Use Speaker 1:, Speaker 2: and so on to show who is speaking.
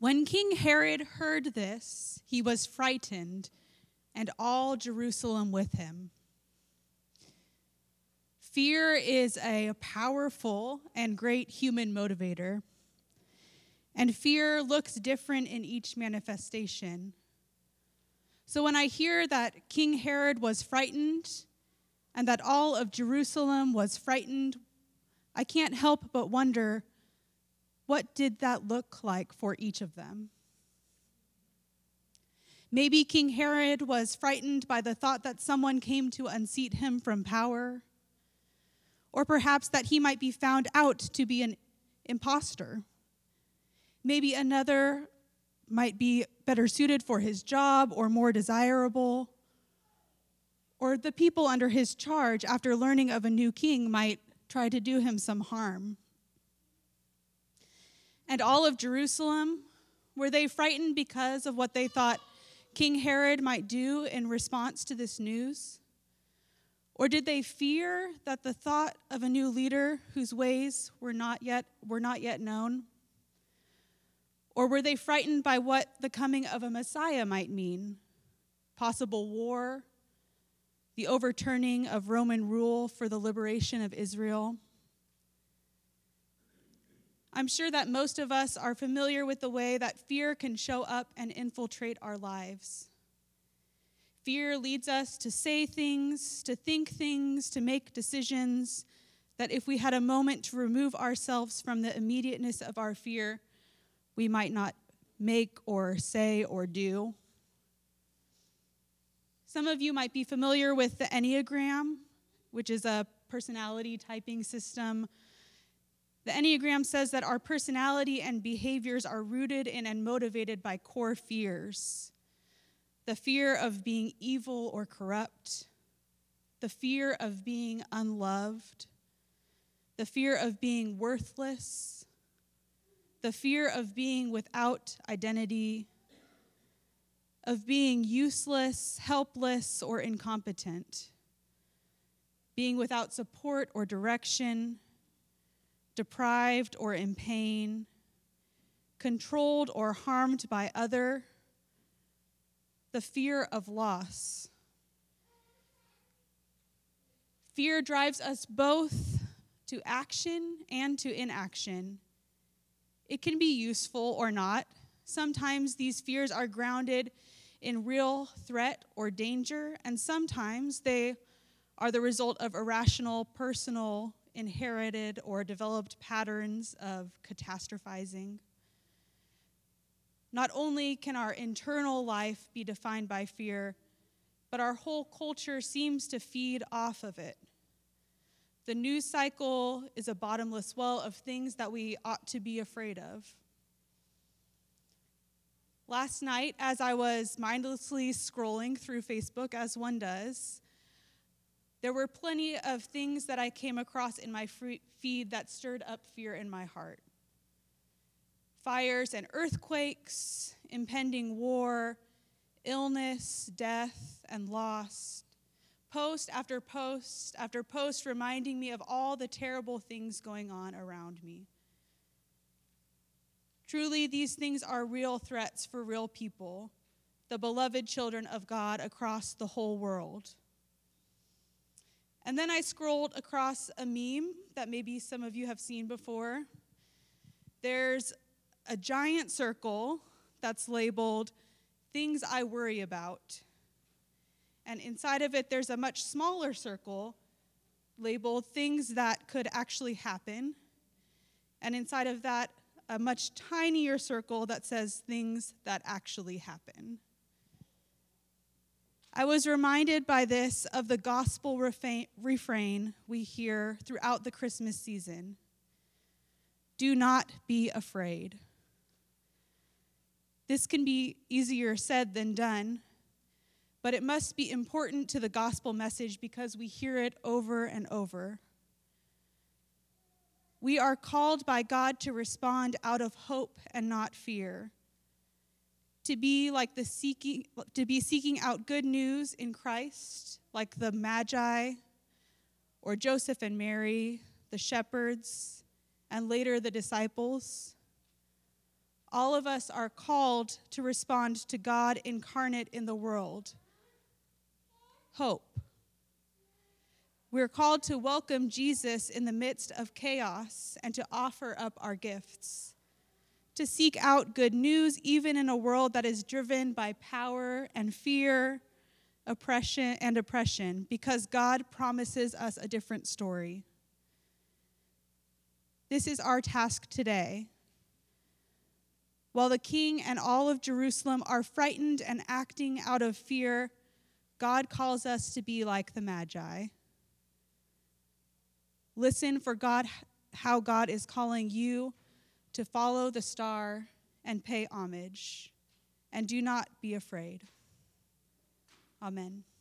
Speaker 1: When King Herod heard this, he was frightened, and all Jerusalem with him. Fear is a powerful and great human motivator, and fear looks different in each manifestation. So when I hear that King Herod was frightened and that all of Jerusalem was frightened, I can't help but wonder what did that look like for each of them? Maybe King Herod was frightened by the thought that someone came to unseat him from power, or perhaps that he might be found out to be an impostor. Maybe another might be better suited for his job or more desirable. Or the people under his charge, after learning of a new king, might try to do him some harm and all of Jerusalem? Were they frightened because of what they thought King Herod might do in response to this news? Or did they fear that the thought of a new leader whose ways were not yet, were not yet known? Or were they frightened by what the coming of a Messiah might mean? Possible war, the overturning of Roman rule for the liberation of Israel? I'm sure that most of us are familiar with the way that fear can show up and infiltrate our lives. Fear leads us to say things, to think things, to make decisions that if we had a moment to remove ourselves from the immediateness of our fear, we might not make or say or do. Some of you might be familiar with the Enneagram, which is a personality typing system the Enneagram says that our personality and behaviors are rooted in and motivated by core fears. The fear of being evil or corrupt, the fear of being unloved, the fear of being worthless, the fear of being without identity, of being useless, helpless, or incompetent, being without support or direction deprived or in pain, controlled or harmed by other, the fear of loss. Fear drives us both to action and to inaction. It can be useful or not. Sometimes these fears are grounded in real threat or danger, and sometimes they are the result of irrational personal inherited or developed patterns of catastrophizing. Not only can our internal life be defined by fear, but our whole culture seems to feed off of it. The news cycle is a bottomless well of things that we ought to be afraid of. Last night, as I was mindlessly scrolling through Facebook, as one does, there were plenty of things that I came across in my feed that stirred up fear in my heart fires and earthquakes, impending war, illness, death, and loss. Post after post after post reminding me of all the terrible things going on around me. Truly, these things are real threats for real people, the beloved children of God across the whole world. And then I scrolled across a meme that maybe some of you have seen before. There's a giant circle that's labeled Things I Worry About. And inside of it, there's a much smaller circle labeled Things That Could Actually Happen. And inside of that, a much tinier circle that says Things That Actually Happen. I was reminded by this of the gospel refrain we hear throughout the Christmas season Do not be afraid. This can be easier said than done, but it must be important to the gospel message because we hear it over and over. We are called by God to respond out of hope and not fear to be like the seeking to be seeking out good news in Christ, like the Magi or Joseph and Mary, the shepherds, and later the disciples. all of us are called to respond to God incarnate in the world. Hope. We're called to welcome Jesus in the midst of chaos and to offer up our gifts. To seek out good news even in a world that is driven by power and fear, oppression and oppression, because God promises us a different story. This is our task today. While the king and all of Jerusalem are frightened and acting out of fear, God calls us to be like the Magi. Listen for God how God is calling you to follow the star and pay homage. And do not be afraid. Amen.